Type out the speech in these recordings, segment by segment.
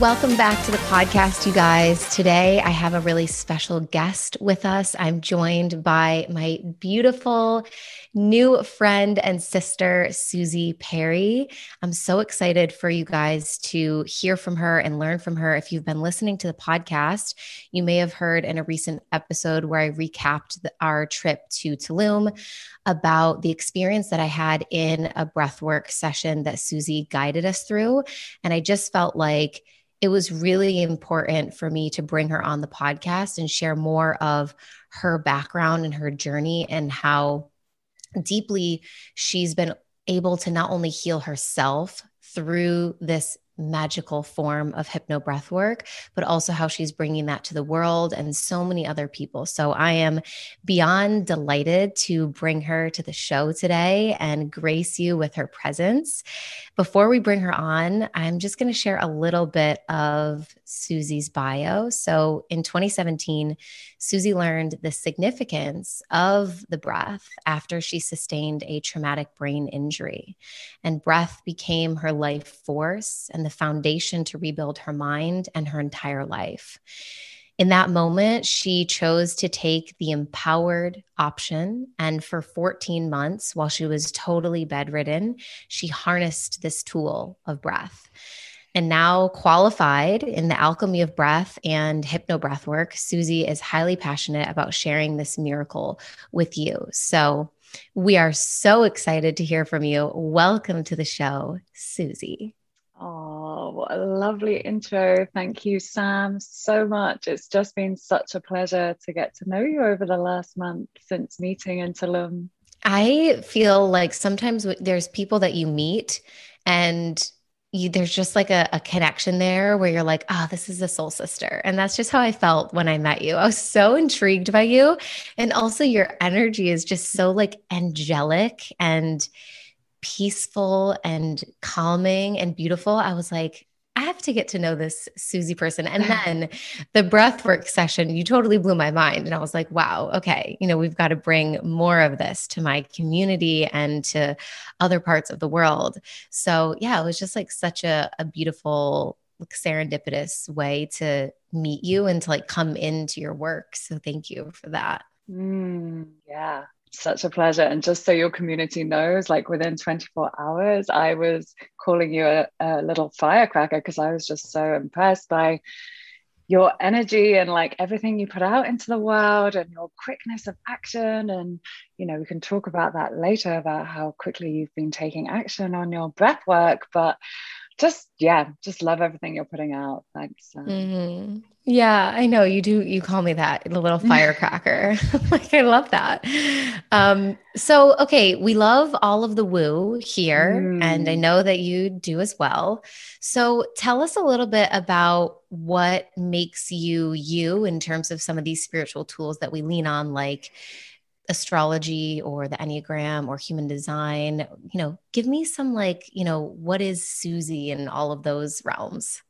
Welcome back to the podcast, you guys. Today I have a really special guest with us. I'm joined by my beautiful new friend and sister, Susie Perry. I'm so excited for you guys to hear from her and learn from her. If you've been listening to the podcast, you may have heard in a recent episode where I recapped the, our trip to Tulum about the experience that I had in a breathwork session that Susie guided us through. And I just felt like, it was really important for me to bring her on the podcast and share more of her background and her journey and how deeply she's been able to not only heal herself through this magical form of hypno breath work, but also how she's bringing that to the world and so many other people. So I am beyond delighted to bring her to the show today and grace you with her presence. Before we bring her on, I'm just going to share a little bit of Susie's bio. So in 2017, Susie learned the significance of the breath after she sustained a traumatic brain injury. And breath became her life force and the foundation to rebuild her mind and her entire life. In that moment, she chose to take the empowered option. And for 14 months, while she was totally bedridden, she harnessed this tool of breath. And now qualified in the alchemy of breath and hypno breath work, Susie is highly passionate about sharing this miracle with you. So we are so excited to hear from you. Welcome to the show, Susie. Oh, what a lovely intro. Thank you, Sam, so much. It's just been such a pleasure to get to know you over the last month since meeting in Tulum. I feel like sometimes there's people that you meet and you, there's just like a, a, connection there where you're like, oh, this is a soul sister. And that's just how I felt when I met you. I was so intrigued by you. And also, your energy is just so like angelic and peaceful and calming and beautiful. I was like, I have to get to know this Susie person. And then the breathwork session, you totally blew my mind. And I was like, wow, okay, you know, we've got to bring more of this to my community and to other parts of the world. So, yeah, it was just like such a, a beautiful, like, serendipitous way to meet you and to like come into your work. So, thank you for that. Mm, yeah, such a pleasure. And just so your community knows, like within 24 hours, I was calling you a, a little firecracker because I was just so impressed by your energy and like everything you put out into the world and your quickness of action. And, you know, we can talk about that later about how quickly you've been taking action on your breath work. But just, yeah, just love everything you're putting out. Thanks. Mm-hmm. Yeah, I know you do. You call me that, the little firecracker. like, I love that. Um, so, okay, we love all of the woo here, mm. and I mm. know that you do as well. So, tell us a little bit about what makes you you in terms of some of these spiritual tools that we lean on, like astrology or the Enneagram or human design. You know, give me some, like, you know, what is Susie in all of those realms?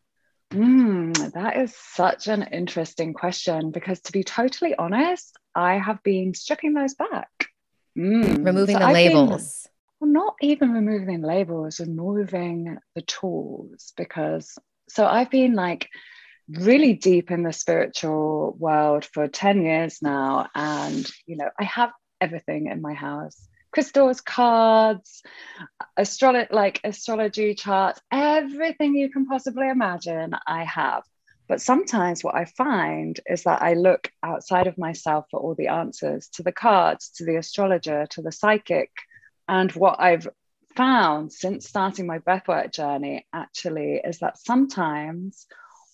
Mm, that is such an interesting question because, to be totally honest, I have been stripping those back. Mm. Removing so the I've labels. Been, well, not even removing labels, removing the tools because so I've been like really deep in the spiritual world for 10 years now. And, you know, I have everything in my house crystals, cards, astrology, like astrology charts, everything you can possibly imagine, I have. But sometimes what I find is that I look outside of myself for all the answers to the cards, to the astrologer, to the psychic. And what I've found since starting my breathwork journey actually is that sometimes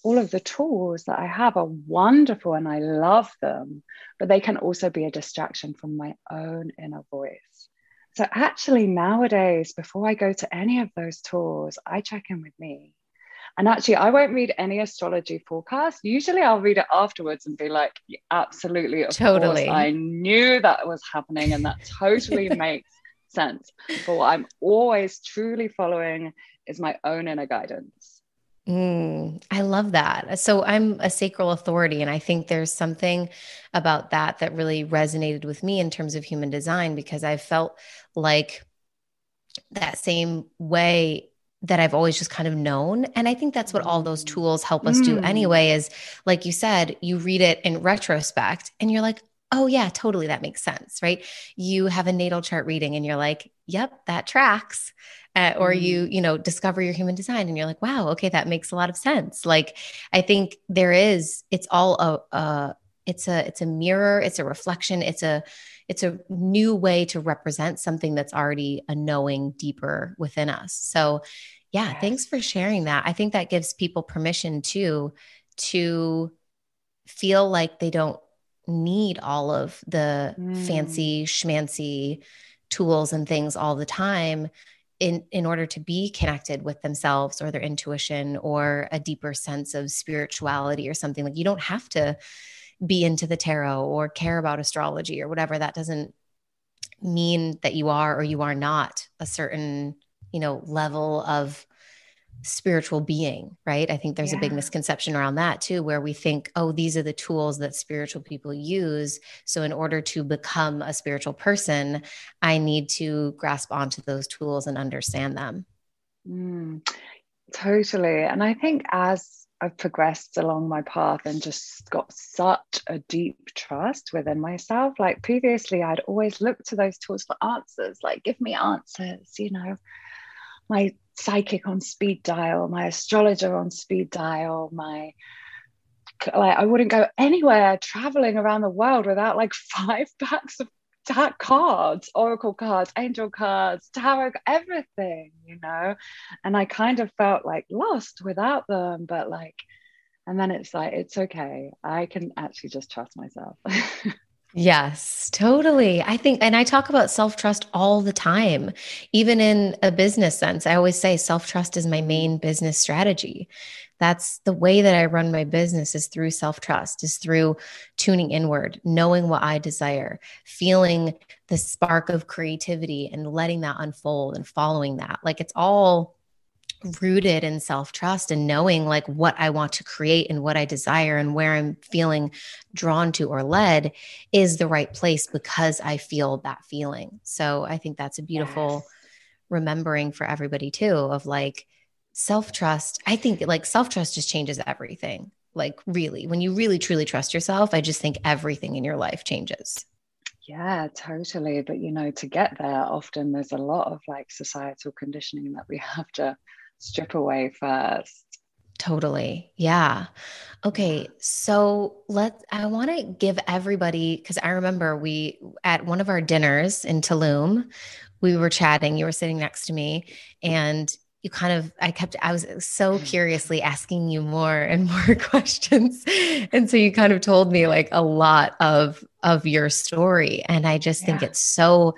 all of the tools that I have are wonderful and I love them, but they can also be a distraction from my own inner voice. So, actually, nowadays, before I go to any of those tools, I check in with me. And actually, I won't read any astrology forecast. Usually, I'll read it afterwards and be like, absolutely, totally. I knew that was happening, and that totally makes sense. But what I'm always truly following is my own inner guidance. Mm, I love that. So I'm a sacral authority, and I think there's something about that that really resonated with me in terms of human design because I felt like that same way that I've always just kind of known. And I think that's what all those tools help us mm. do anyway, is like you said, you read it in retrospect and you're like, oh, yeah, totally. That makes sense. Right. You have a natal chart reading and you're like, yep, that tracks uh, or mm. you you know discover your human design and you're like wow okay that makes a lot of sense like i think there is it's all a, a it's a it's a mirror it's a reflection it's a it's a new way to represent something that's already a knowing deeper within us so yeah yes. thanks for sharing that i think that gives people permission too to feel like they don't need all of the mm. fancy schmancy tools and things all the time in in order to be connected with themselves or their intuition or a deeper sense of spirituality or something like you don't have to be into the tarot or care about astrology or whatever that doesn't mean that you are or you are not a certain you know level of spiritual being, right? I think there's yeah. a big misconception around that too, where we think, oh, these are the tools that spiritual people use. So, in order to become a spiritual person, I need to grasp onto those tools and understand them. Mm, totally. And I think as I've progressed along my path and just got such a deep trust within myself. Like previously, I'd always look to those tools for answers, like, give me answers, you know my psychic on speed dial, my astrologer on speed dial, my like I wouldn't go anywhere traveling around the world without like five packs of tarot cards, oracle cards, angel cards, tarot, everything, you know. And I kind of felt like lost without them, but like, and then it's like it's okay. I can actually just trust myself. Yes, totally. I think, and I talk about self trust all the time, even in a business sense. I always say self trust is my main business strategy. That's the way that I run my business is through self trust, is through tuning inward, knowing what I desire, feeling the spark of creativity and letting that unfold and following that. Like it's all rooted in self trust and knowing like what I want to create and what I desire and where I'm feeling drawn to or led is the right place because I feel that feeling. So I think that's a beautiful yes. remembering for everybody too of like self trust. I think like self trust just changes everything. Like, really, when you really truly trust yourself, I just think everything in your life changes. Yeah, totally. But you know, to get there, often there's a lot of like societal conditioning that we have to strip away first. Totally. Yeah. Okay. So let's, I want to give everybody because I remember we at one of our dinners in Tulum, we were chatting. You were sitting next to me, and you kind of I kept I was so curiously asking you more and more questions. And so you kind of told me like a lot of of your story. And I just yeah. think it's so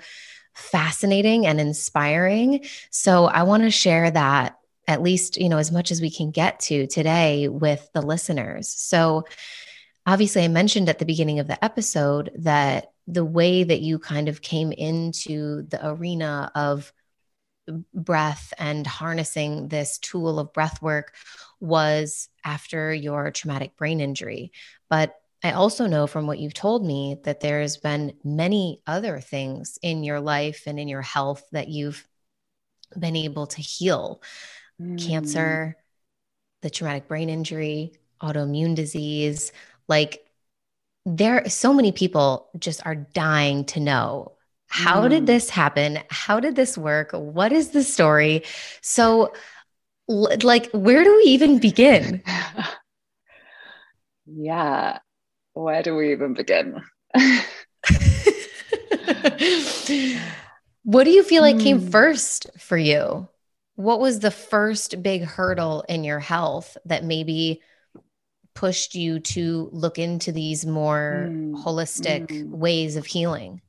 fascinating and inspiring. So I want to share that at least, you know, as much as we can get to today with the listeners. So, obviously, I mentioned at the beginning of the episode that the way that you kind of came into the arena of breath and harnessing this tool of breath work was after your traumatic brain injury. But I also know from what you've told me that there's been many other things in your life and in your health that you've been able to heal mm. cancer, the traumatic brain injury, autoimmune disease. Like there so many people just are dying to know how mm. did this happen? How did this work? What is the story? So like where do we even begin? yeah. Where do we even begin? what do you feel like came first for you? What was the first big hurdle in your health that maybe pushed you to look into these more mm. holistic mm. ways of healing?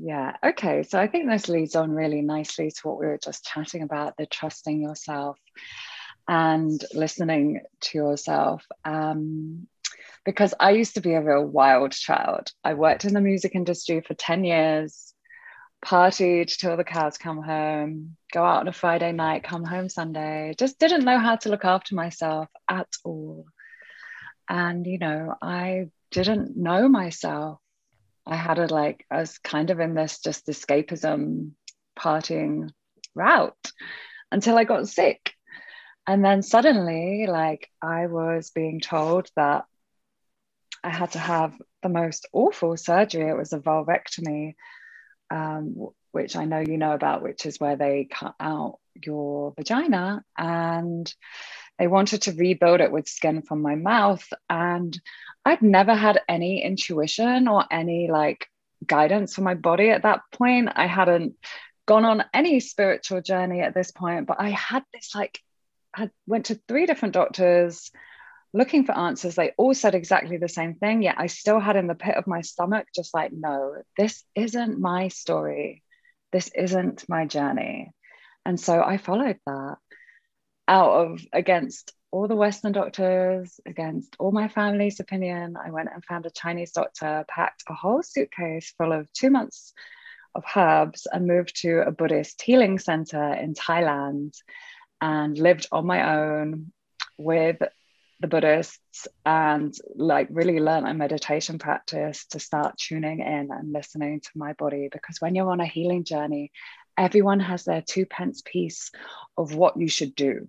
Yeah. Okay. So I think this leads on really nicely to what we were just chatting about the trusting yourself and listening to yourself. Um, because I used to be a real wild child. I worked in the music industry for 10 years, partied till the cows come home, go out on a Friday night, come home Sunday, just didn't know how to look after myself at all. And, you know, I didn't know myself. I had a like, I was kind of in this just escapism partying route until I got sick. And then suddenly, like, I was being told that I had to have the most awful surgery. It was a vulvectomy, um, which I know you know about, which is where they cut out your vagina. And they wanted to rebuild it with skin from my mouth. And I'd never had any intuition or any like guidance for my body at that point. I hadn't gone on any spiritual journey at this point, but I had this like, I went to three different doctors looking for answers. They all said exactly the same thing. Yet I still had in the pit of my stomach, just like, no, this isn't my story. This isn't my journey. And so I followed that out of against all the Western doctors, against all my family's opinion. I went and found a Chinese doctor, packed a whole suitcase full of two months of herbs, and moved to a Buddhist healing center in Thailand and lived on my own with the Buddhists and like really learn a meditation practice to start tuning in and listening to my body. Because when you're on a healing journey, everyone has their two pence piece of what you should do,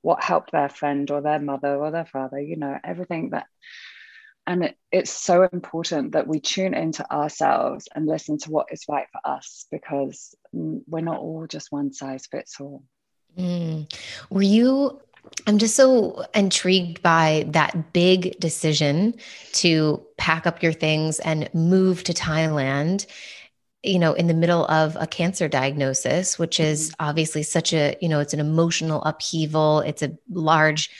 what helped their friend or their mother or their father, you know, everything that. And it, it's so important that we tune into ourselves and listen to what is right for us because we're not all just one size fits all. Mm. Were you I'm just so intrigued by that big decision to pack up your things and move to Thailand, you know, in the middle of a cancer diagnosis, which is mm-hmm. obviously such a, you know, it's an emotional upheaval. It's a large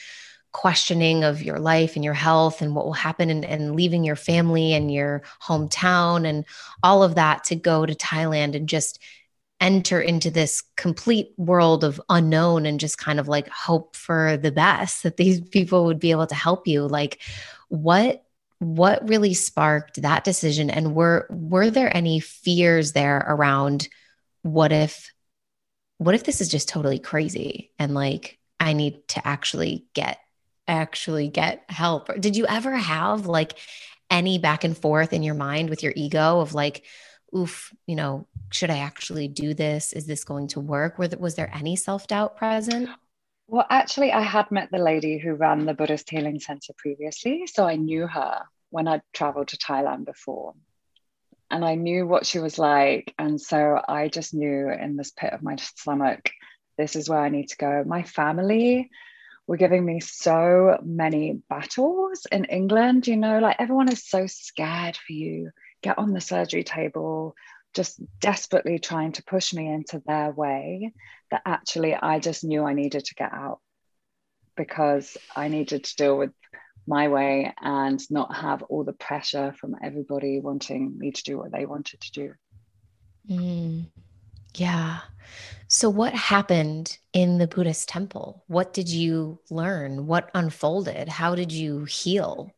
questioning of your life and your health and what will happen and, and leaving your family and your hometown and all of that to go to Thailand and just enter into this complete world of unknown and just kind of like hope for the best that these people would be able to help you. Like what what really sparked that decision? And were were there any fears there around what if what if this is just totally crazy and like i need to actually get actually get help? Did you ever have like any back and forth in your mind with your ego of like oof, you know, should I actually do this? Is this going to work? Was there any self doubt present? Well, actually, I had met the lady who ran the Buddhist Healing Center previously. So I knew her when I'd traveled to Thailand before. And I knew what she was like. And so I just knew in this pit of my stomach, this is where I need to go. My family were giving me so many battles in England. You know, like everyone is so scared for you get on the surgery table, just desperately trying to push me into their way, that actually I just knew I needed to get out because I needed to deal with my way and not have all the pressure from everybody wanting me to do what they wanted to do. Mm, yeah. So, what happened in the Buddhist temple? What did you learn? What unfolded? How did you heal?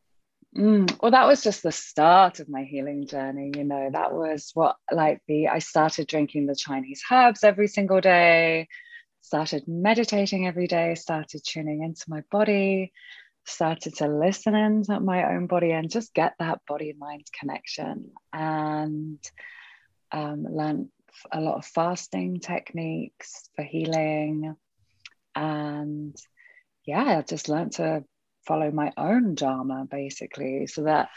Mm, well, that was just the start of my healing journey. You know, that was what, like, the I started drinking the Chinese herbs every single day, started meditating every day, started tuning into my body, started to listen into my own body and just get that body mind connection and um, learned a lot of fasting techniques for healing. And yeah, I just learned to follow my own dharma basically so that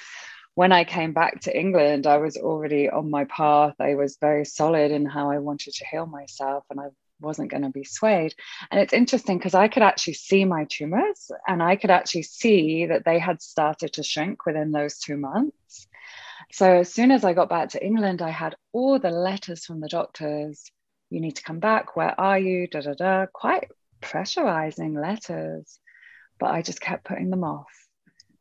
when I came back to England, I was already on my path. I was very solid in how I wanted to heal myself, and I wasn't going to be swayed. And it's interesting because I could actually see my tumors and I could actually see that they had started to shrink within those two months. So as soon as I got back to England, I had all the letters from the doctors. You need to come back. Where are you? Da da da. Quite pressurizing letters but I just kept putting them off.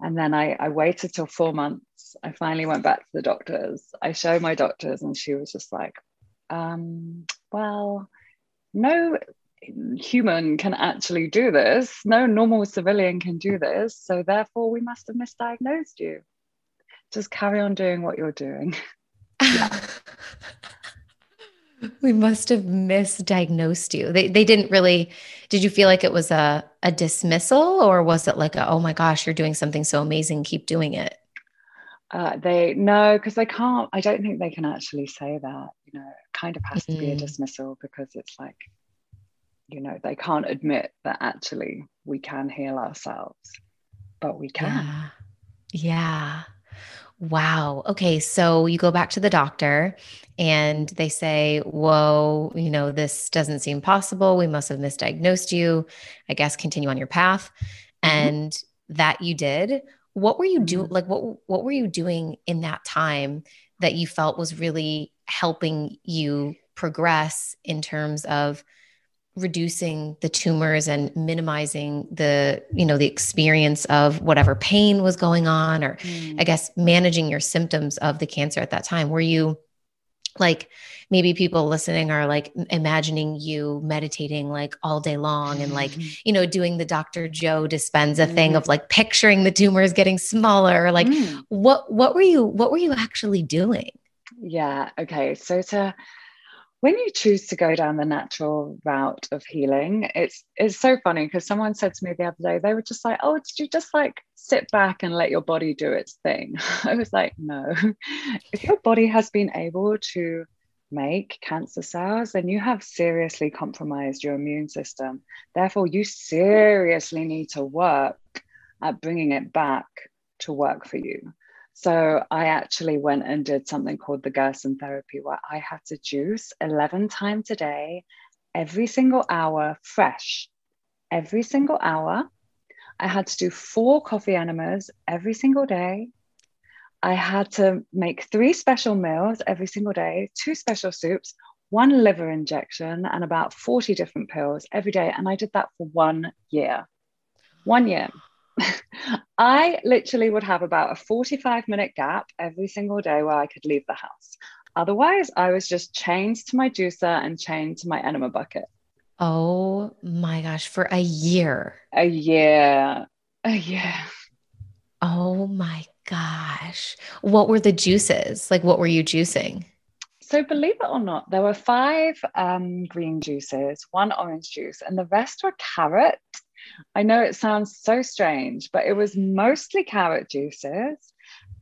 And then I, I waited till four months. I finally went back to the doctors. I showed my doctors, and she was just like, um, well, no human can actually do this. No normal civilian can do this. So therefore, we must have misdiagnosed you. Just carry on doing what you're doing. we must have misdiagnosed you. They they didn't really did you feel like it was a a dismissal or was it like a, oh my gosh, you're doing something so amazing, keep doing it? Uh, they no, because they can't. I don't think they can actually say that. You know, it kind of has mm-hmm. to be a mm. dismissal because it's like, you know, they can't admit that actually we can heal ourselves, but we can. Yeah. yeah. Wow. Okay. So you go back to the doctor and they say, Whoa, you know, this doesn't seem possible. We must have misdiagnosed you. I guess continue on your path. Mm-hmm. And that you did. What were you doing? Mm-hmm. Like, what, what were you doing in that time that you felt was really helping you progress in terms of reducing the tumors and minimizing the you know the experience of whatever pain was going on or mm. i guess managing your symptoms of the cancer at that time were you like maybe people listening are like imagining you meditating like all day long and like mm-hmm. you know doing the dr joe dispenza mm. thing of like picturing the tumors getting smaller like mm. what what were you what were you actually doing yeah okay so to when you choose to go down the natural route of healing, it's it's so funny because someone said to me the other day, they were just like, "Oh, did you just like sit back and let your body do its thing?" I was like, "No. if your body has been able to make cancer cells, then you have seriously compromised your immune system. Therefore, you seriously need to work at bringing it back to work for you." So I actually went and did something called the Gerson therapy, where I had to juice 11 times a day, every single hour, fresh, every single hour. I had to do four coffee enemas every single day. I had to make three special meals every single day, two special soups, one liver injection, and about 40 different pills every day. And I did that for one year. One year. I literally would have about a 45 minute gap every single day where I could leave the house. Otherwise, I was just chained to my juicer and chained to my enema bucket. Oh my gosh, for a year. A year. A year. Oh my gosh. What were the juices? Like, what were you juicing? So, believe it or not, there were five um, green juices, one orange juice, and the rest were carrot I know it sounds so strange, but it was mostly carrot juices.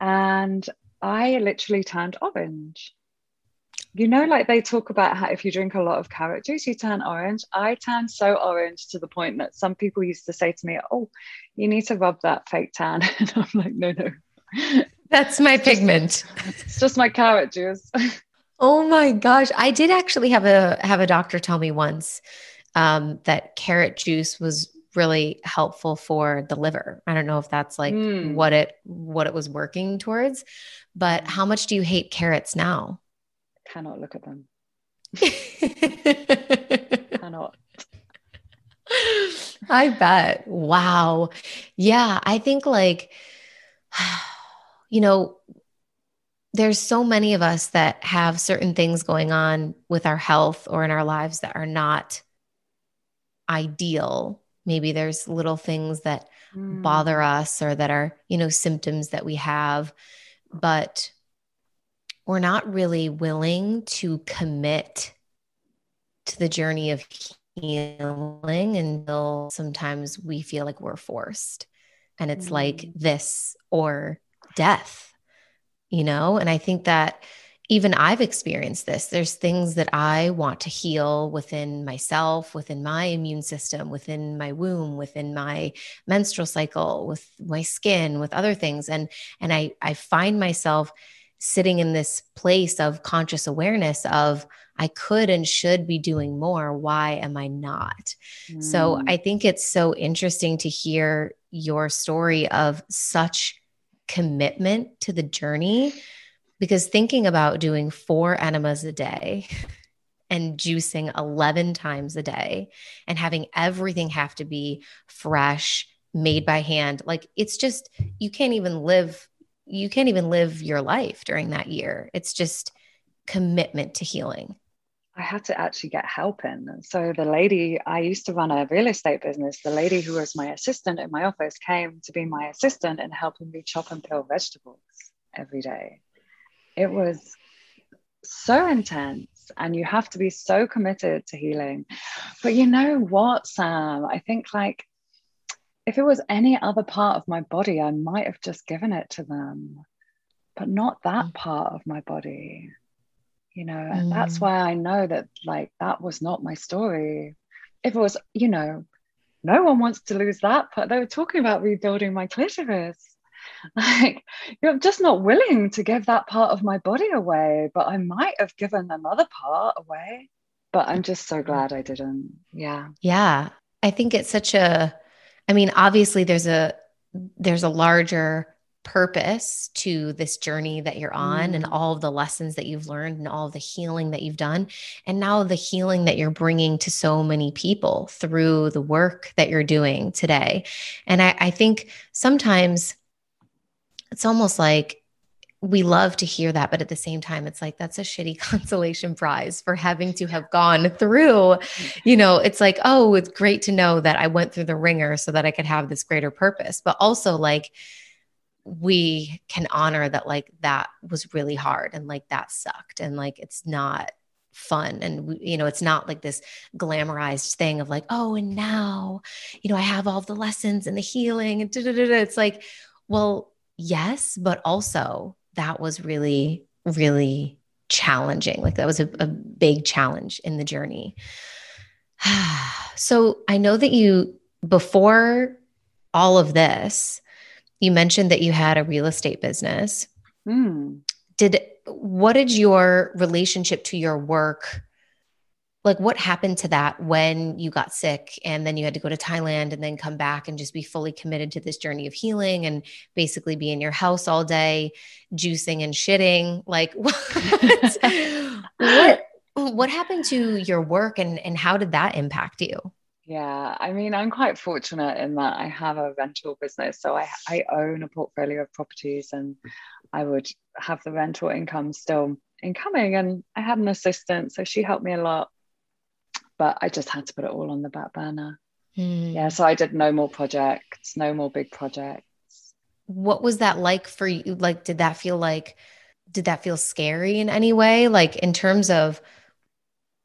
And I literally turned orange. You know, like they talk about how if you drink a lot of carrot juice, you turn orange. I turned so orange to the point that some people used to say to me, Oh, you need to rub that fake tan. And I'm like, No, no. That's my it's pigment. Just, it's just my carrot juice. oh my gosh. I did actually have a have a doctor tell me once um, that carrot juice was really helpful for the liver. I don't know if that's like mm. what it what it was working towards, but how much do you hate carrots now? Cannot look at them. Cannot. I bet. Wow. Yeah, I think like you know, there's so many of us that have certain things going on with our health or in our lives that are not ideal maybe there's little things that mm. bother us or that are you know symptoms that we have but we're not really willing to commit to the journey of healing until sometimes we feel like we're forced and it's mm. like this or death you know and i think that even I've experienced this. There's things that I want to heal within myself, within my immune system, within my womb, within my menstrual cycle, with my skin, with other things. And and I I find myself sitting in this place of conscious awareness of I could and should be doing more. Why am I not? Mm. So I think it's so interesting to hear your story of such commitment to the journey because thinking about doing four enemas a day and juicing 11 times a day and having everything have to be fresh, made by hand. Like it's just, you can't even live, you can't even live your life during that year. It's just commitment to healing. I had to actually get help in. So the lady, I used to run a real estate business. The lady who was my assistant in my office came to be my assistant and helping me chop and peel vegetables every day. It was so intense and you have to be so committed to healing. But you know what, Sam? I think like if it was any other part of my body, I might have just given it to them, but not that mm. part of my body. You know, and mm. that's why I know that like that was not my story. If it was, you know, no one wants to lose that part. They were talking about rebuilding my clitoris. like you're just not willing to give that part of my body away but i might have given another part away but i'm just so glad i didn't. Yeah. Yeah. I think it's such a i mean obviously there's a there's a larger purpose to this journey that you're on mm. and all of the lessons that you've learned and all of the healing that you've done. And now the healing that you're bringing to so many people through the work that you're doing today. And I, I think sometimes it's almost like we love to hear that, but at the same time, it's like that's a shitty consolation prize for having to have gone through. You know, it's like, oh, it's great to know that I went through the ringer so that I could have this greater purpose. But also, like, we can honor that, like, that was really hard and like that sucked. And like, it's not fun and you know it's not like this glamorized thing of like oh and now you know i have all the lessons and the healing and it's like well yes, but also that was really, really challenging. Like that was a, a big challenge in the journey. so I know that you, before all of this, you mentioned that you had a real estate business. Mm. Did what did your relationship to your work like what happened to that when you got sick and then you had to go to Thailand and then come back and just be fully committed to this journey of healing and basically be in your house all day juicing and shitting like what what, what happened to your work and and how did that impact you yeah, I mean, I'm quite fortunate in that I have a rental business. So I, I own a portfolio of properties and I would have the rental income still incoming. And I had an assistant, so she helped me a lot but I just had to put it all on the back burner. Mm. Yeah, so I did no more projects, no more big projects. What was that like for you? Like, did that feel like, did that feel scary in any way? Like, in terms of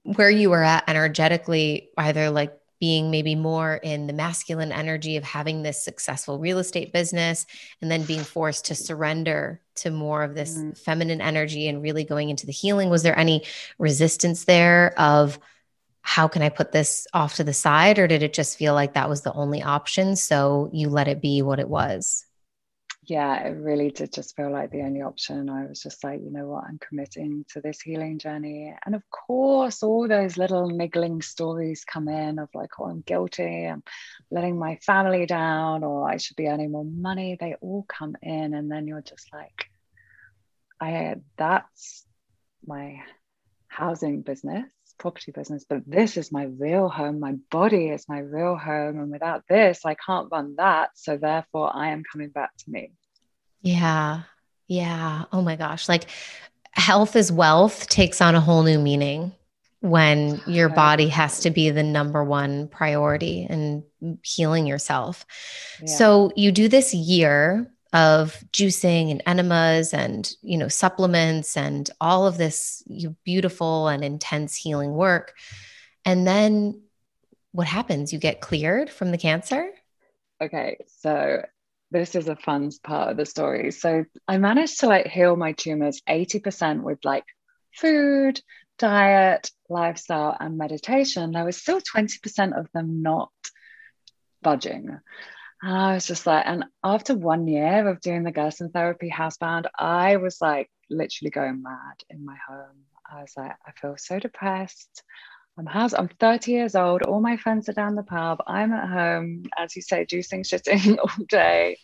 where you were at energetically, either like being maybe more in the masculine energy of having this successful real estate business and then being forced to surrender to more of this mm. feminine energy and really going into the healing was there any resistance there of how can I put this off to the side? Or did it just feel like that was the only option? So you let it be what it was? Yeah, it really did just feel like the only option. I was just like, you know what, I'm committing to this healing journey. And of course, all those little niggling stories come in of like, oh, I'm guilty, I'm letting my family down, or I should be earning more money. They all come in. And then you're just like, I that's my housing business property business, but this is my real home. My body is my real home. And without this, I can't run that. So therefore, I am coming back to me. Yeah. Yeah. Oh my gosh. Like health is wealth takes on a whole new meaning when your body has to be the number one priority and healing yourself. Yeah. So you do this year of juicing and enemas and you know supplements and all of this beautiful and intense healing work. And then what happens? You get cleared from the cancer? Okay so this is a fun part of the story. So i managed to like heal my tumors 80% with like food diet lifestyle and meditation. There was still 20% of them not budging and I was just like, and after one year of doing the Gerson therapy housebound, I was like literally going mad in my home. I was like, I feel so depressed. I'm house. I'm 30 years old. All my friends are down the pub. I'm at home, as you say, juicing, shitting all day.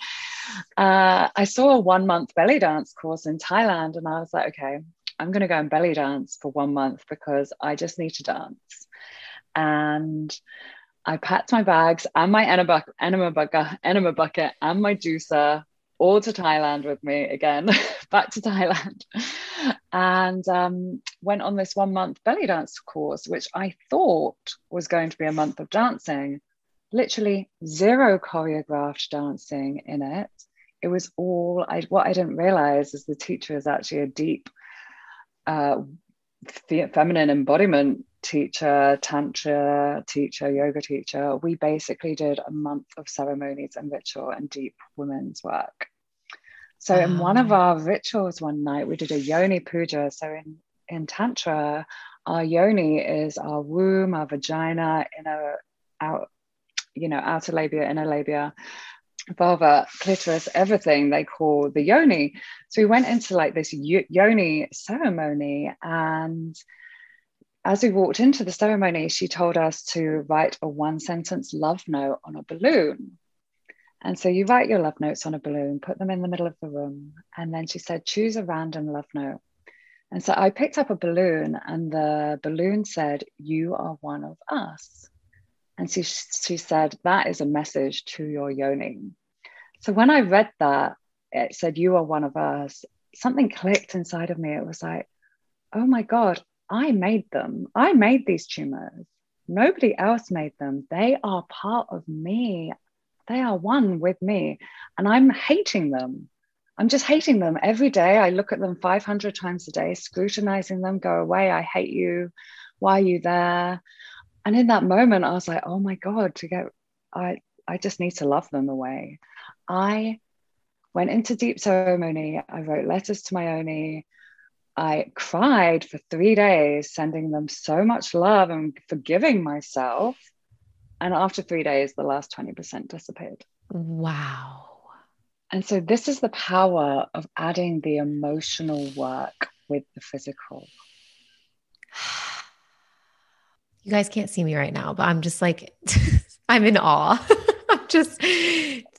Uh, I saw a one month belly dance course in Thailand, and I was like, okay, I'm going to go and belly dance for one month because I just need to dance. And I packed my bags and my enema, enema, bucket, enema bucket and my juicer all to Thailand with me again, back to Thailand, and um, went on this one month belly dance course, which I thought was going to be a month of dancing. Literally zero choreographed dancing in it. It was all I. What I didn't realize is the teacher is actually a deep uh, feminine embodiment teacher, tantra teacher, yoga teacher, we basically did a month of ceremonies and ritual and deep women's work. So wow. in oh, one of our rituals one night, we did a yoni puja. So in, in tantra, our yoni is our womb, our vagina, inner out, you know, outer labia, inner labia, vulva, clitoris, everything they call the yoni. So we went into like this yoni ceremony and as we walked into the ceremony, she told us to write a one sentence love note on a balloon. And so you write your love notes on a balloon, put them in the middle of the room. And then she said, choose a random love note. And so I picked up a balloon, and the balloon said, You are one of us. And she, she said, That is a message to your yoni. So when I read that, it said, You are one of us. Something clicked inside of me. It was like, Oh my God, I made them. I made these tumors. Nobody else made them. They are part of me. They are one with me. And I'm hating them. I'm just hating them every day. I look at them 500 times a day, scrutinizing them, go away. I hate you. Why are you there? And in that moment, I was like, oh my God, to get, I, I just need to love them away. I went into deep ceremony. I wrote letters to my yoni. I cried for three days, sending them so much love and forgiving myself. And after three days, the last 20% disappeared. Wow. And so, this is the power of adding the emotional work with the physical. You guys can't see me right now, but I'm just like, I'm in awe. I'm just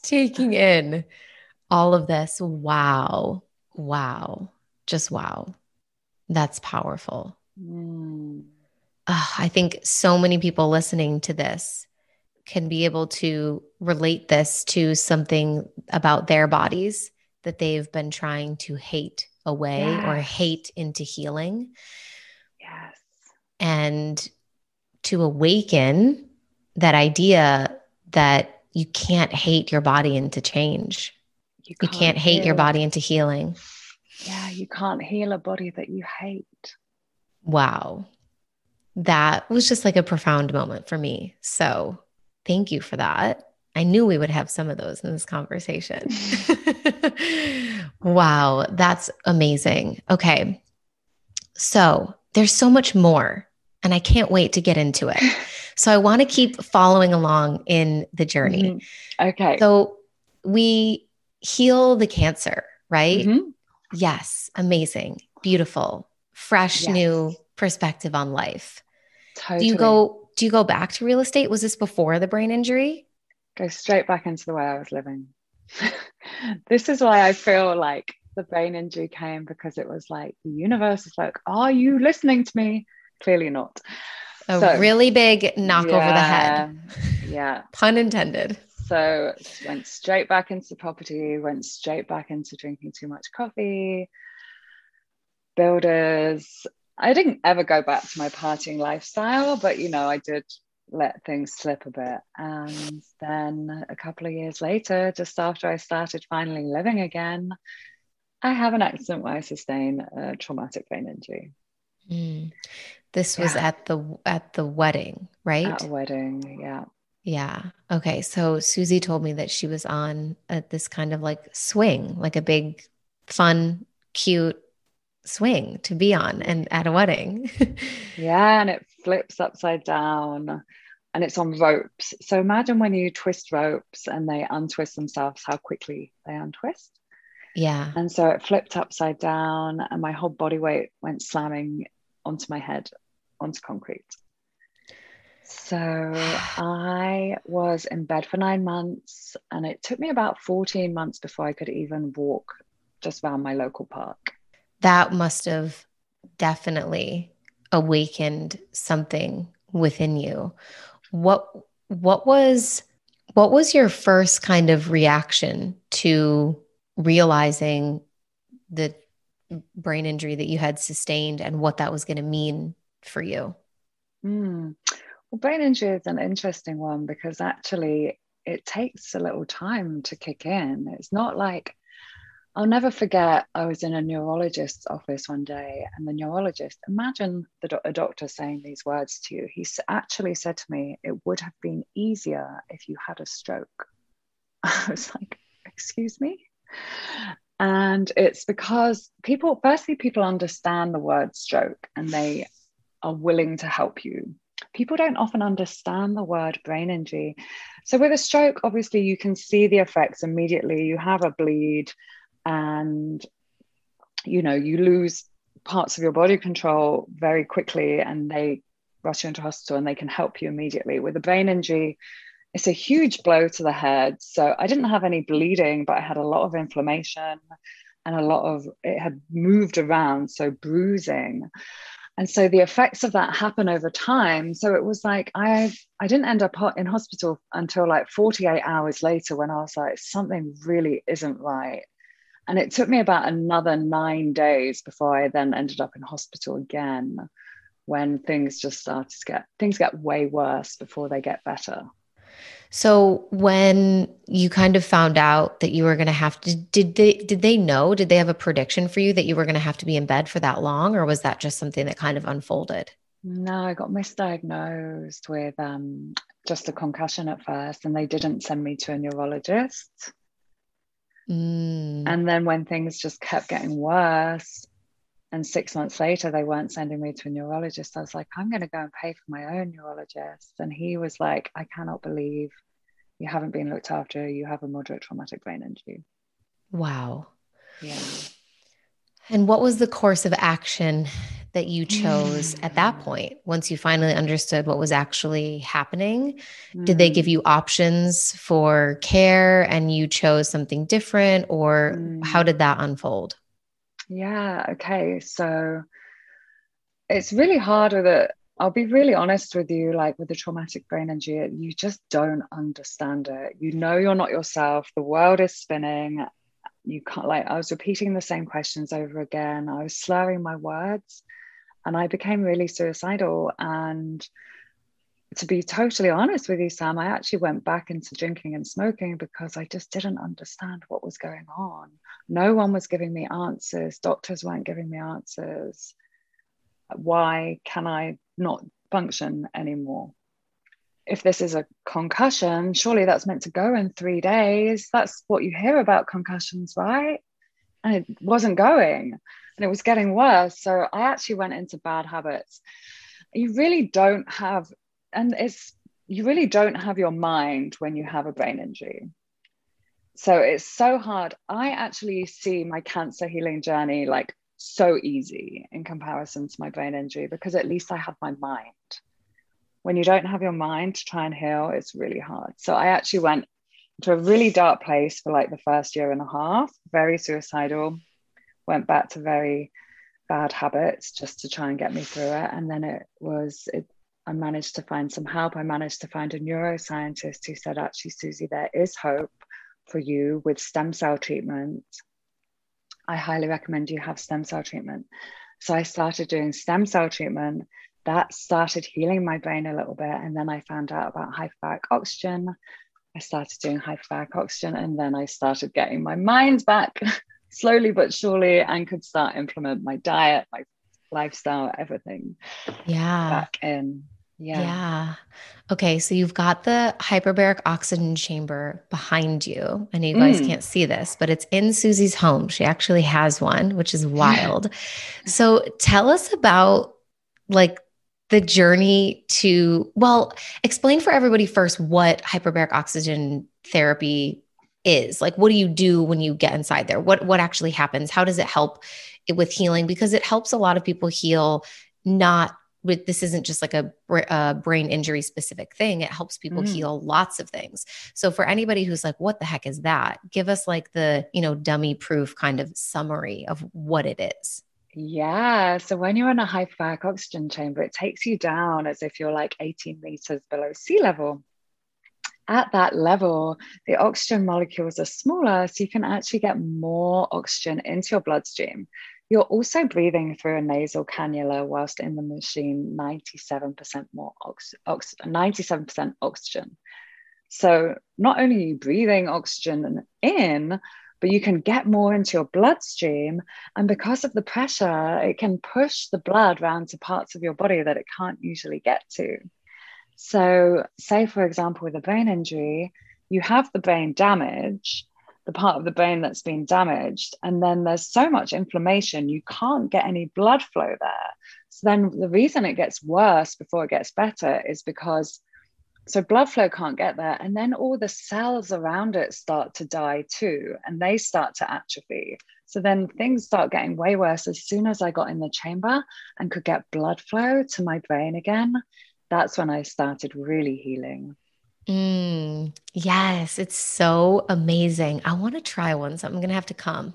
taking in all of this. Wow. Wow. Just wow. That's powerful. Mm. Uh, I think so many people listening to this can be able to relate this to something about their bodies that they've been trying to hate away yes. or hate into healing. Yes. And to awaken that idea that you can't hate your body into change. You can't, you can't hate your body into healing yeah, you can't heal a body that you hate. Wow. That was just like a profound moment for me. So thank you for that. I knew we would have some of those in this conversation. wow, that's amazing. Okay. So there's so much more, and I can't wait to get into it. So I want to keep following along in the journey. Mm-hmm. Okay. So we heal the cancer, right? Mm-hmm. Yes, amazing, beautiful, fresh yes. new perspective on life. Totally. Do you go do you go back to real estate? Was this before the brain injury? Go straight back into the way I was living. this is why I feel like the brain injury came because it was like the universe is like, are you listening to me? Clearly not. A so, really big knock yeah, over the head. Yeah. Pun intended. So went straight back into property, went straight back into drinking too much coffee, builders. I didn't ever go back to my partying lifestyle, but you know, I did let things slip a bit. And then a couple of years later, just after I started finally living again, I have an accident where I sustain a traumatic brain injury. Mm. This was yeah. at the at the wedding, right? At a wedding, yeah. Yeah. Okay. So Susie told me that she was on a, this kind of like swing, like a big, fun, cute swing to be on and at a wedding. yeah. And it flips upside down and it's on ropes. So imagine when you twist ropes and they untwist themselves, how quickly they untwist. Yeah. And so it flipped upside down and my whole body weight went slamming onto my head, onto concrete. So I was in bed for nine months, and it took me about 14 months before I could even walk just around my local park. That must have definitely awakened something within you. What what was what was your first kind of reaction to realizing the brain injury that you had sustained and what that was going to mean for you? Mm. Well, brain injury is an interesting one because actually it takes a little time to kick in. It's not like I'll never forget, I was in a neurologist's office one day, and the neurologist, imagine the do- a doctor saying these words to you. He actually said to me, It would have been easier if you had a stroke. I was like, Excuse me? And it's because people, firstly, people understand the word stroke and they are willing to help you. People don't often understand the word brain injury. So, with a stroke, obviously, you can see the effects immediately. You have a bleed, and you know you lose parts of your body control very quickly and they rush you into hospital and they can help you immediately with a brain injury it's a huge blow to the head so i didn't have any bleeding but i had a lot of inflammation and a lot of it had moved around so bruising and so the effects of that happen over time so it was like i i didn't end up in hospital until like 48 hours later when i was like something really isn't right and it took me about another nine days before I then ended up in hospital again when things just started to get things get way worse before they get better. So when you kind of found out that you were going to have to did they did they know did they have a prediction for you that you were going to have to be in bed for that long or was that just something that kind of unfolded? No, I got misdiagnosed with um, just a concussion at first and they didn't send me to a neurologist. Mm. And then when things just kept getting worse, and six months later, they weren't sending me to a neurologist. I was like, I'm going to go and pay for my own neurologist. And he was like, I cannot believe you haven't been looked after. You have a moderate traumatic brain injury. Wow. Yeah. And what was the course of action that you chose mm. at that point once you finally understood what was actually happening? Mm. Did they give mm. you options for care and you chose something different, or mm. how did that unfold? Yeah, okay. So it's really hard with it. I'll be really honest with you, like with the traumatic brain injury, you just don't understand it. You know, you're not yourself, the world is spinning. You can't, like, I was repeating the same questions over again. I was slurring my words and I became really suicidal. And to be totally honest with you, Sam, I actually went back into drinking and smoking because I just didn't understand what was going on. No one was giving me answers, doctors weren't giving me answers. Why can I not function anymore? If this is a concussion, surely that's meant to go in three days. That's what you hear about concussions, right? And it wasn't going and it was getting worse. So I actually went into bad habits. You really don't have, and it's, you really don't have your mind when you have a brain injury. So it's so hard. I actually see my cancer healing journey like so easy in comparison to my brain injury because at least I have my mind. When you don't have your mind to try and heal, it's really hard. So I actually went to a really dark place for like the first year and a half, very suicidal, went back to very bad habits just to try and get me through it. And then it was, it, I managed to find some help. I managed to find a neuroscientist who said, actually, Suzy, there is hope for you with stem cell treatment. I highly recommend you have stem cell treatment. So I started doing stem cell treatment. That started healing my brain a little bit. And then I found out about hyperbaric oxygen. I started doing hyperbaric oxygen and then I started getting my mind back. slowly but surely and could start implement my diet, my lifestyle, everything. Yeah. Back in. Yeah. Yeah. Okay. So you've got the hyperbaric oxygen chamber behind you. I know you guys mm. can't see this, but it's in Suzy's home. She actually has one, which is wild. so tell us about like the journey to, well, explain for everybody first what hyperbaric oxygen therapy is like what do you do when you get inside there what what actually happens how does it help it with healing because it helps a lot of people heal not with this isn't just like a, a brain injury specific thing it helps people mm. heal lots of things so for anybody who's like what the heck is that give us like the you know dummy proof kind of summary of what it is yeah. So when you're in a hyperbaric oxygen chamber, it takes you down as if you're like 18 meters below sea level. at that level, the oxygen molecules are smaller, so you can actually get more oxygen into your bloodstream. You're also breathing through a nasal cannula whilst in the machine 97% more ox- ox- 97% oxygen. So not only are you breathing oxygen in, but you can get more into your bloodstream. And because of the pressure, it can push the blood around to parts of your body that it can't usually get to. So, say, for example, with a brain injury, you have the brain damage, the part of the brain that's been damaged, and then there's so much inflammation, you can't get any blood flow there. So, then the reason it gets worse before it gets better is because so blood flow can't get there and then all the cells around it start to die too and they start to atrophy so then things start getting way worse as soon as i got in the chamber and could get blood flow to my brain again that's when I started really healing. Mm, yes, it's so amazing. I want to try one. So I'm going to have to come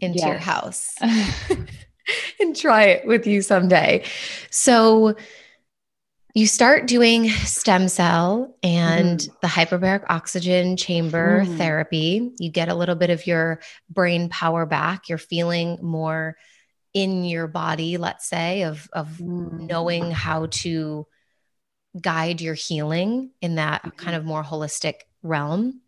into yes. your house and try it with you someday. So you start doing stem cell and mm. the hyperbaric oxygen chamber mm. therapy. You get a little bit of your brain power back. You're feeling more in your body, let's say, of, of mm. knowing how to guide your healing in that mm-hmm. kind of more holistic realm.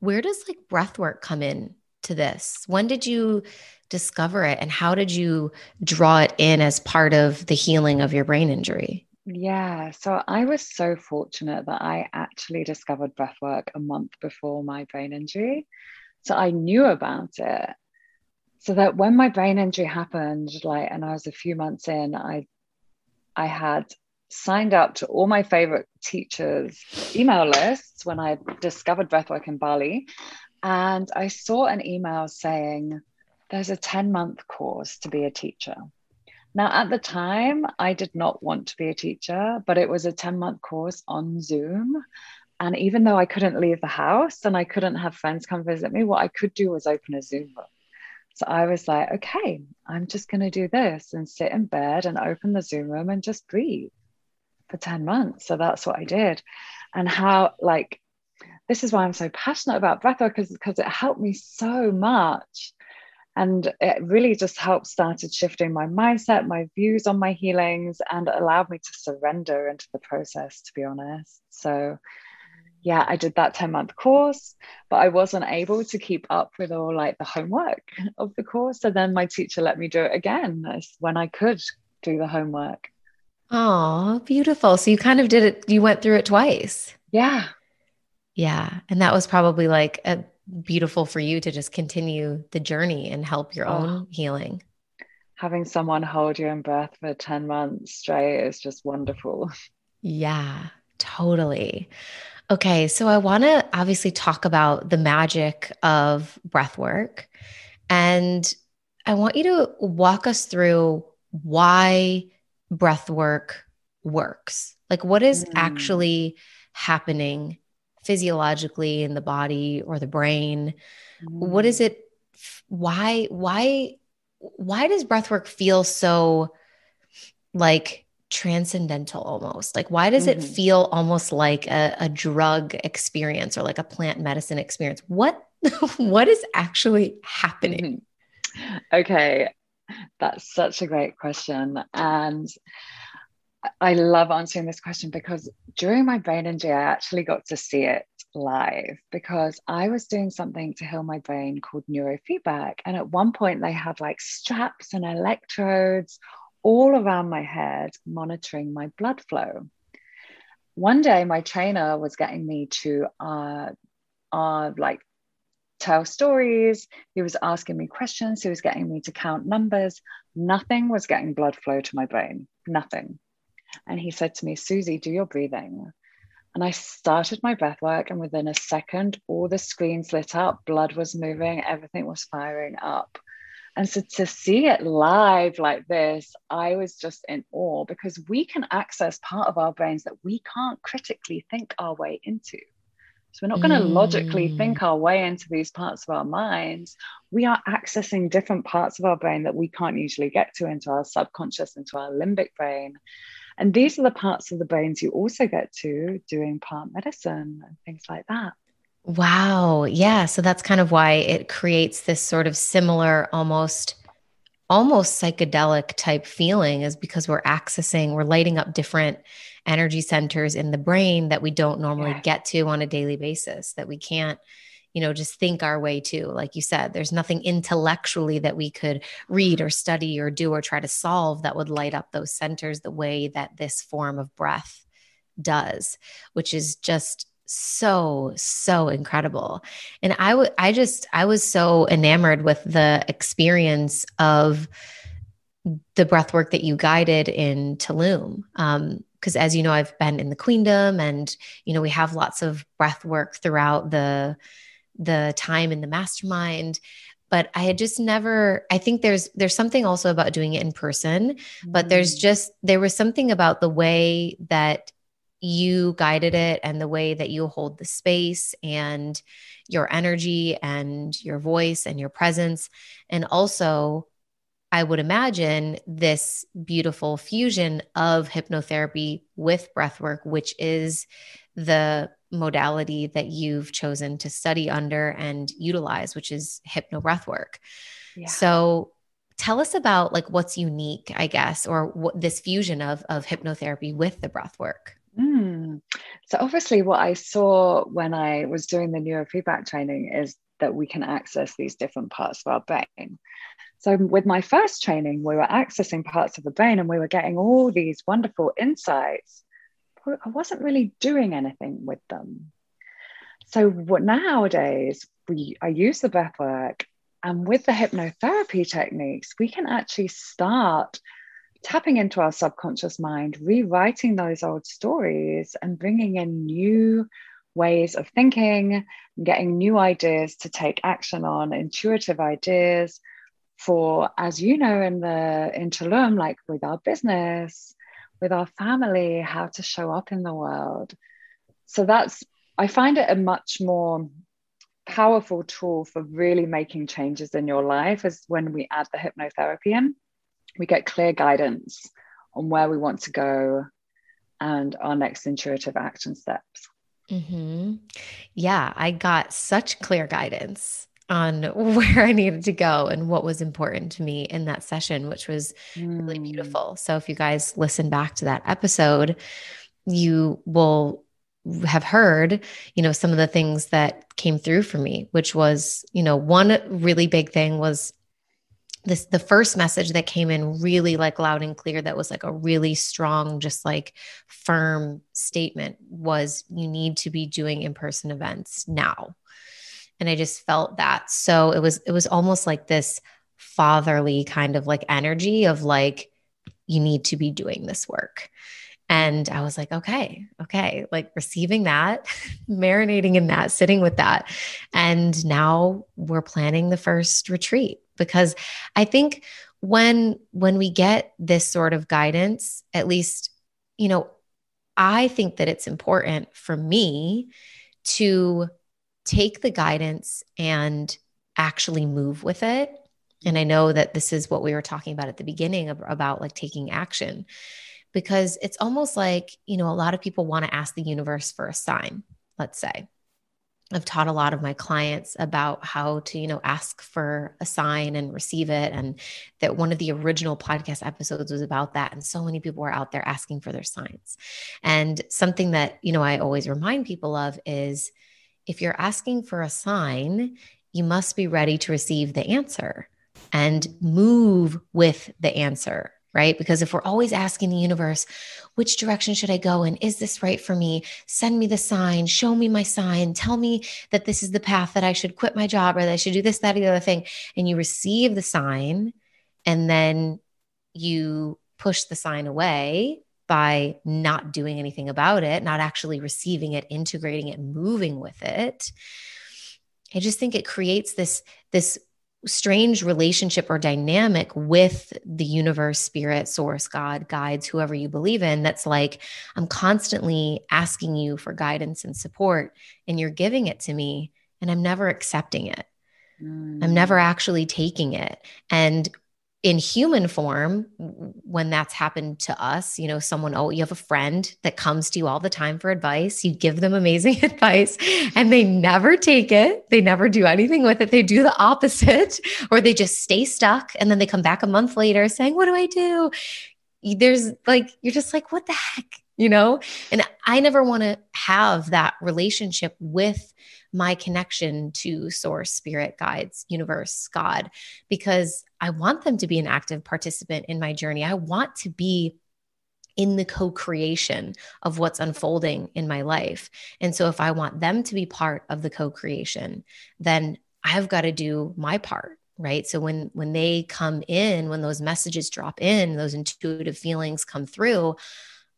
Where does like breath work come in to this? When did you discover it and how did you draw it in as part of the healing of your brain injury? Yeah so i was so fortunate that i actually discovered breath work a month before my brain injury. So i knew about it. So that when my brain injury happened like and i was a few months in i i had signed up to all my favorite teachers' email lists when I discovered breathwork in Bali. And I saw an email saying, there's a 10 month course to be a teacher. Now, at the time, I did not want to be a teacher, but it was a 10 month course on Zoom. And even though I couldn't leave the house and I couldn't have friends come visit me, what I could do was open a Zoom room. So I was like, okay, I'm just going to do this and sit in bed and open the Zoom room and just breathe for 10 months. So that's what I did. And how, like, this is why I'm so passionate about breathwork because it helped me so much. And it really just helped started shifting my mindset, my views on my healings, and allowed me to surrender into the process, to be honest. So, yeah, I did that 10 month course, but I wasn't able to keep up with all like the homework of the course. So then my teacher let me do it again when I could do the homework. Oh, beautiful. So you kind of did it, you went through it twice. Yeah. Yeah. And that was probably like a beautiful for you to just continue the journey and help your oh. own healing. Having someone hold you in breath for 10 months straight is just wonderful. Yeah, totally. Okay. So I want to obviously talk about the magic of breath work. And I want you to walk us through why breath work works. Like, what is mm. actually happening physiologically in the body or the brain? Mm. What is mm. it? Why, why, why does breath work feel so like transcendental almost? Like, why does mm-hmm. it feel almost like a, a drug experience or like a plant medicine experience? What, what is actually happening? Mm-hmm. Okay. That's such a great question. And I love answering this question because during my brain injury, I actually got to see it live because I was doing something to heal my brain called neurofeedback. And at one point, they had like straps and electrodes all around my head monitoring my blood flow. One day, my trainer was getting me to uh, uh, like tell stories. He was asking me questions. He was getting me to count numbers. Nothing was getting blood flow to my brain. Nothing. And he said to me, Suzy, do your breathing. And I started my breath work, and within a second, all the screens lit up, blood was moving, everything was firing up. And so to see it live like this, I was just in awe because we can access part of our brains that we can't critically think our way into. So we're not going to mm. logically think our way into these parts of our minds. We are accessing different parts of our brain that we can't usually get to into our subconscious, into our limbic brain. And these are the parts of the brains you also get to doing plant medicine and things like that. Wow. Yeah. So that's kind of why it creates this sort of similar, almost almost psychedelic type feeling is because we're accessing, we're lighting up different energy centers in the brain that we don't normally yeah. get to on a daily basis, that we can't, you know, just think our way to. Like you said, there's nothing intellectually that we could read or study or do or try to solve that would light up those centers the way that this form of breath does, which is just so so incredible and i would i just i was so enamored with the experience of the breath work that you guided in tulum um because as you know i've been in the queendom and you know we have lots of breath work throughout the the time in the mastermind but i had just never i think there's there's something also about doing it in person but there's mm. just there was something about the way that you guided it and the way that you hold the space and your energy and your voice and your presence. And also, I would imagine this beautiful fusion of hypnotherapy with breathwork, which is the modality that you've chosen to study under and utilize, which is hypnobreathwork. Yeah. So tell us about like what's unique, I guess, or what this fusion of of hypnotherapy with the breathwork. Mm. So, obviously, what I saw when I was doing the neurofeedback training is that we can access these different parts of our brain. So, with my first training, we were accessing parts of the brain and we were getting all these wonderful insights. I wasn't really doing anything with them. So, what nowadays we I use the breath work, and with the hypnotherapy techniques, we can actually start tapping into our subconscious mind, rewriting those old stories and bringing in new ways of thinking, getting new ideas to take action on, intuitive ideas for, as you know, in the in Tulum, like with our business, with our family, how to show up in the world. So that's, I find it a much more powerful tool for really making changes in your life is when we add the hypnotherapy in we get clear guidance on where we want to go and our next intuitive action steps. Mm-hmm. Yeah, I got such clear guidance on where I needed to go and what was important to me in that session, which was mm. really beautiful. So, if you guys listen back to that episode, you will have heard, you know, some of the things that came through for me, which was, you know, one really big thing was this the first message that came in really like loud and clear that was like a really strong just like firm statement was you need to be doing in-person events now and i just felt that so it was it was almost like this fatherly kind of like energy of like you need to be doing this work and I was like, okay, okay, like receiving that, marinating in that, sitting with that. And now we're planning the first retreat because I think when when we get this sort of guidance, at least, you know, I think that it's important for me to take the guidance and actually move with it. Mm-hmm. And I know that this is what we were talking about at the beginning about like taking action because it's almost like, you know, a lot of people want to ask the universe for a sign, let's say. I've taught a lot of my clients about how to, you know, ask for a sign and receive it. And that one of the original podcast episodes was about that. And so many people were out there asking for their signs. And something that, you know, I always remind people of is if you're asking for a sign, you must be ready to receive the answer and move with the answer right? Because if we're always asking the universe, which direction should I go in? Is this right for me? Send me the sign, show me my sign, tell me that this is the path that I should quit my job or that I should do this, that, or the other thing. And you receive the sign and then you push the sign away by not doing anything about it, not actually receiving it, integrating it, moving with it. I just think it creates this this strange relationship or dynamic with the universe, spirit, source, God, guides, whoever you believe in, that's like, I'm constantly asking you for guidance and support, and you're giving it to me, and I'm never accepting it. Mm. I'm never actually taking it. And in human form, when that's happened to us, you know, someone, oh, you have a friend that comes to you all the time for advice. You give them amazing advice and they never take it. They never do anything with it. They do the opposite or they just stay stuck. And then they come back a month later saying, what do I do? There's like, you're just like, what the heck? You know? And I never want to have that relationship with my connection to source, spirit, guides, universe, God, because I want them to be an active participant in my journey. I want to be in the co creation of what's unfolding in my life. And so, if I want them to be part of the co creation, then I've got to do my part right so when when they come in when those messages drop in those intuitive feelings come through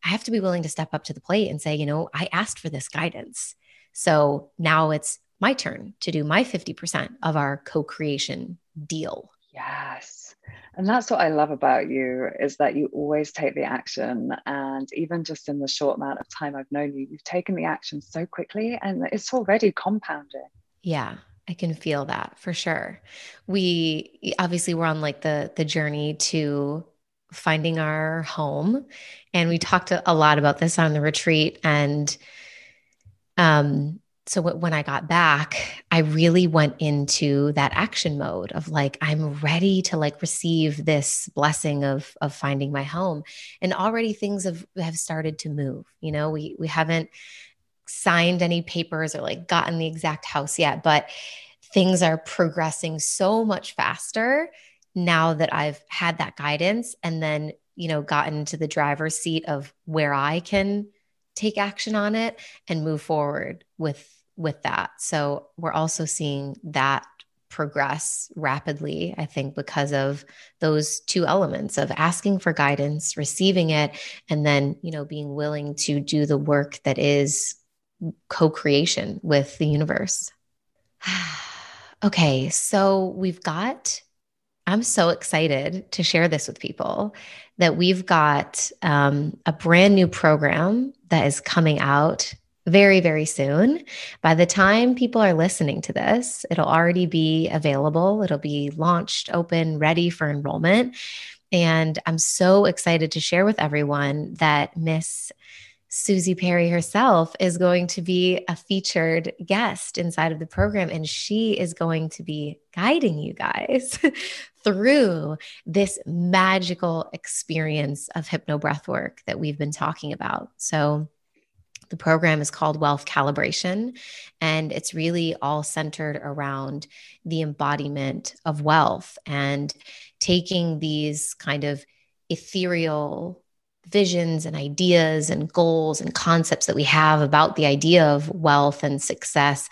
i have to be willing to step up to the plate and say you know i asked for this guidance so now it's my turn to do my 50% of our co creation deal. Yes. And that's what I love about you is that you always take the action. And even just in the short amount of time I've known you, you've taken the action so quickly and it's already compounding. Yeah. I can feel that for sure. We obviously we're on like the the journey to finding our home and we talked a lot about this on the retreat and um, so when I got back, I really went into that action mode of like, I'm ready to like receive this blessing of of finding my home. And already things have have started to move. You know, we we haven't signed any papers or like gotten the exact house yet, but things are progressing so much faster now that I've had that guidance and then, you know, gotten to the driver's seat of where I can take action on it and move forward with with that. So we're also seeing that progress rapidly i think because of those two elements of asking for guidance receiving it and then you know being willing to do the work that is co-creation with the universe. Okay so we've got I'm so excited to share this with people that we've got um, a brand new program that is coming out very, very soon. By the time people are listening to this, it'll already be available. It'll be launched, open, ready for enrollment. And I'm so excited to share with everyone that Miss Suzy Perry herself is going to be a featured guest inside of the program, and she is going to be guiding you guys through this magical experience of hypno breath work that we've been talking about. So, the program is called Wealth Calibration, and it's really all centered around the embodiment of wealth and taking these kind of ethereal visions and ideas and goals and concepts that we have about the idea of wealth and success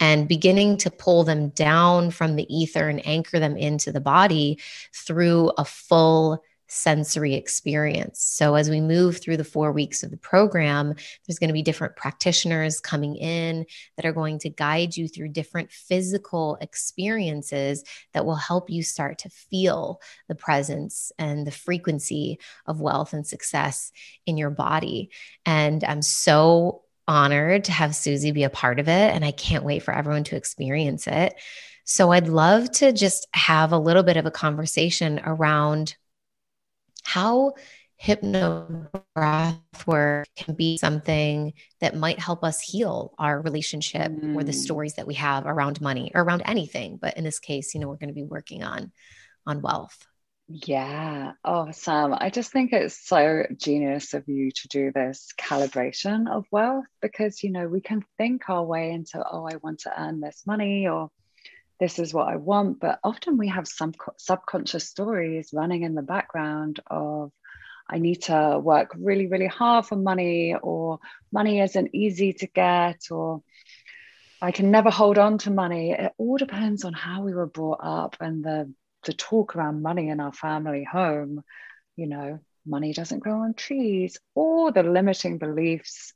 and beginning to pull them down from the ether and anchor them into the body through a full sensory experience. So, as we move through the four weeks of the program, there's going to be different practitioners coming in that are going to guide you through different physical experiences that will help you start to feel the presence and the frequency of wealth and success in your body. And I'm so honored to have Suzy be a part of it. And I can't wait for everyone to experience it. So, I'd love to just have a little bit of a conversation around how hypno breath work can be something that might help us heal our relationship mm. or the mm. stories that we have around money or around anything but in this case you know we're going to be working on on wealth yeah oh sam i just think it's so genius of you to do this calibration of wealth because you know we can think our way into oh i want to earn this money or this is what I want. But often we have some subconscious stories running in the background of, I need to work really, really hard for money, or money isn't easy to get, or I can never hold on to money. It all depends on how we were brought up and the, the talk around money in our family home. You know, money doesn't grow on trees, or the limiting beliefs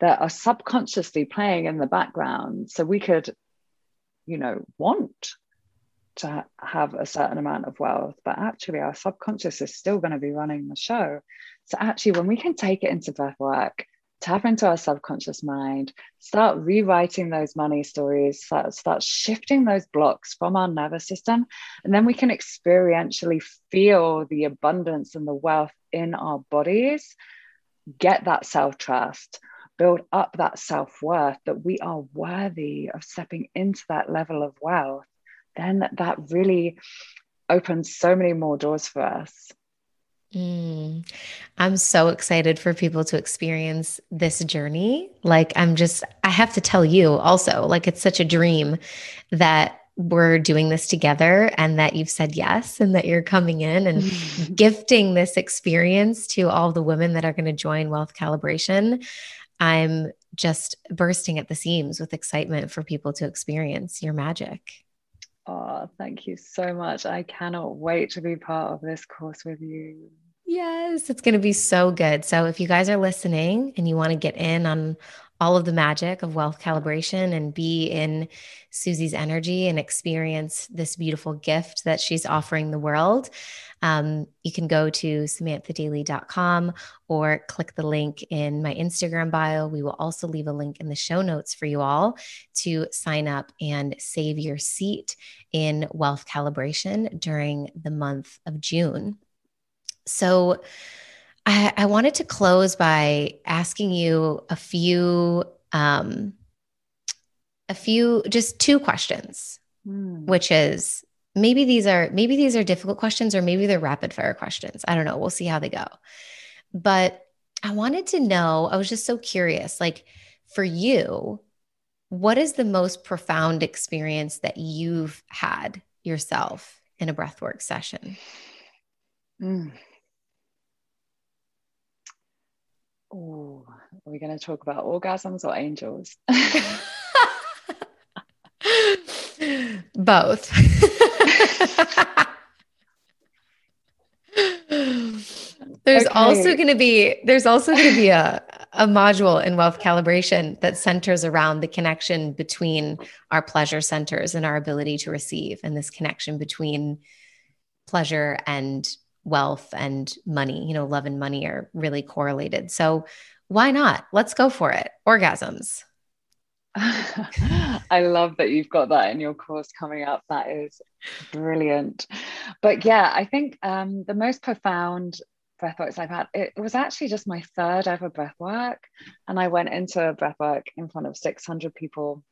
that are subconsciously playing in the background. So we could you know want to have a certain amount of wealth but actually our subconscious is still going to be running the show so actually when we can take it into breath work tap into our subconscious mind, start rewriting those money stories, start, start shifting those blocks from our nervous system. And then we can experientially feel the abundance and the wealth in our bodies, get that self trust, build up that self worth that we are worthy of stepping into that level of wealth. Then that really opens so many more doors for us. Mm. I'm so excited for people to experience this journey. Like, I'm just, I have to tell you also, like, it's such a dream that we're doing this together and that you've said yes and that you're coming in and gifting this experience to all the women that are going to join Wealth Calibration. I'm just bursting at the seams with excitement for people to experience your magic. Oh, thank you so much. I cannot wait to be part of this course with you. Yes, it's going to be so good. So, if you guys are listening and you want to get in on all of the magic of wealth calibration and be in Suzy's energy and experience this beautiful gift that she's offering the world, um, you can go to samanthadaily.com or click the link in my Instagram bio. We will also leave a link in the show notes for you all to sign up and save your seat in wealth calibration during the month of June. So, I, I wanted to close by asking you a few, um, a few, just two questions, mm. which is maybe these are maybe these are difficult questions or maybe they're rapid fire questions. I don't know. We'll see how they go. But I wanted to know, I was just so curious, like for you, what is the most profound experience that you've had yourself in a breathwork session? Mm. Oh, are we going to talk about orgasms or angels? Both. there's okay. also going to be there's also going to be a a module in wealth calibration that centers around the connection between our pleasure centers and our ability to receive and this connection between pleasure and wealth and money. You know, love and money are really correlated. So why not? Let's go for it. Orgasms. I love that you've got that in your course coming up. That is brilliant. But yeah, I think um, the most profound breathworks I've had, it was actually just my third ever breathwork. And I went into a breathwork in front of 600 people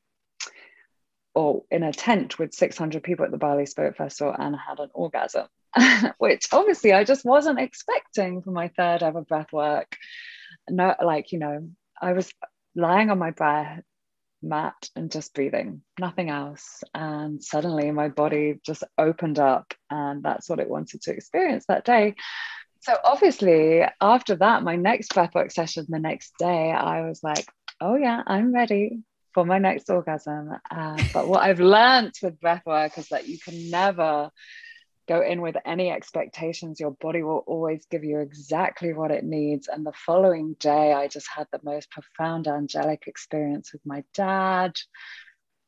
or in a tent with 600 people at the Bali Spirit Festival and had an orgasm. which obviously I just wasn't expecting for my third ever breath work. No, like, you know, I was lying on my breath mat and just breathing, nothing else. And suddenly my body just opened up, and that's what it wanted to experience that day. So obviously, after that, my next breathwork session the next day, I was like, oh yeah, I'm ready for my next orgasm. Uh, but what I've learned with breathwork is that you can never go in with any expectations. Your body will always give you exactly what it needs. And the following day, I just had the most profound angelic experience with my dad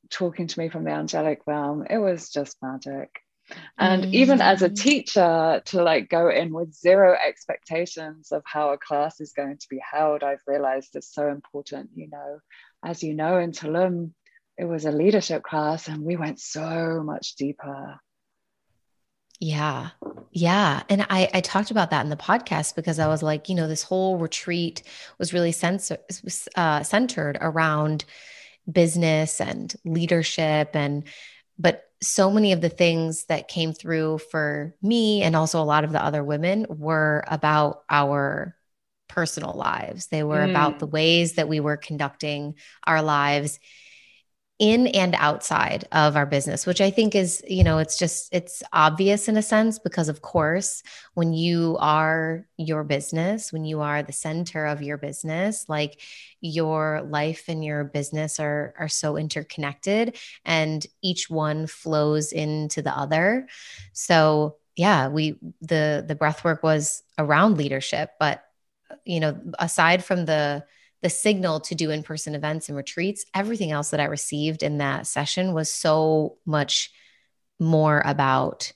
talking to me from the angelic realm. It was just magic. And mm. even as a teacher, to like go in with zero expectations of how a class is going to be held, I've realized it's so important. You know, as you know, in Tulum, it was a leadership class and we went so much deeper yeah. Yeah. And I, I talked about that in the podcast because I was like, you know, this whole retreat was really censor, uh, centered around business and leadership. And, but so many of the things that came through for me and also a lot of the other women were about our personal lives. They were mm. about the ways that we were conducting our lives in and outside of our business which i think is you know it's just it's obvious in a sense because of course when you are your business when you are the center of your business like your life and your business are are so interconnected and each one flows into the other. So yeah we the the breath work was around leadership but you know aside from the the signal to do in person events and retreats, everything else that I received in that session was so much more about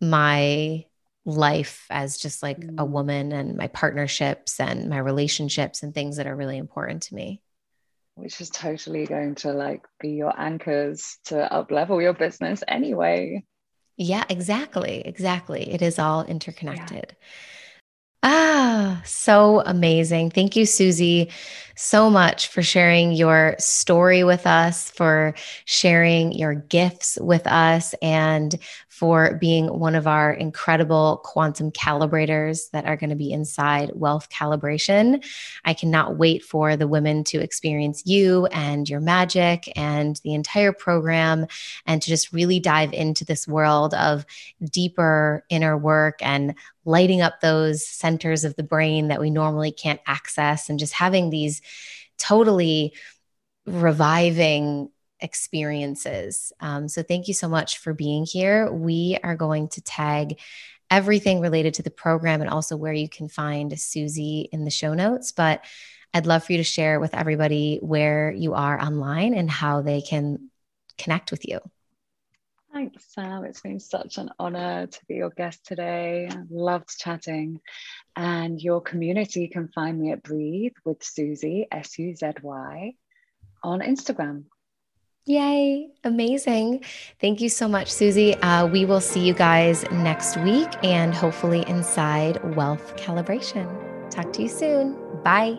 my life as just like mm. a woman and my partnerships and my relationships and things that are really important to me which is totally going to like be your anchors to up level your business anyway yeah exactly exactly it is all interconnected yeah. Ah, so amazing. Thank you, Suzy, so much for sharing your story with us, for sharing your gifts with us, and for being one of our incredible quantum calibrators that are going to be inside Wealth Calibration. I cannot wait for the women to experience you and your magic and the entire program and to just really dive into this world of deeper inner work and lighting up those centers of the brain that we normally can't access and just having these totally reviving experiences. Um, so, thank you so much for being here. We are going to tag everything related to the program and also where you can find Suzy in the show notes. But I'd love for you to share with everybody where you are online and how they can connect with you. Thanks, Sam. It's been such an honor to be your guest today. Loved chatting. And your community can find me at Breathe with Suzy, S U Z Y, on Instagram. Yay. Amazing. Thank you so much, Suzy. Uh, we will see you guys next week and hopefully inside Wealth Calibration. Talk to you soon. Bye.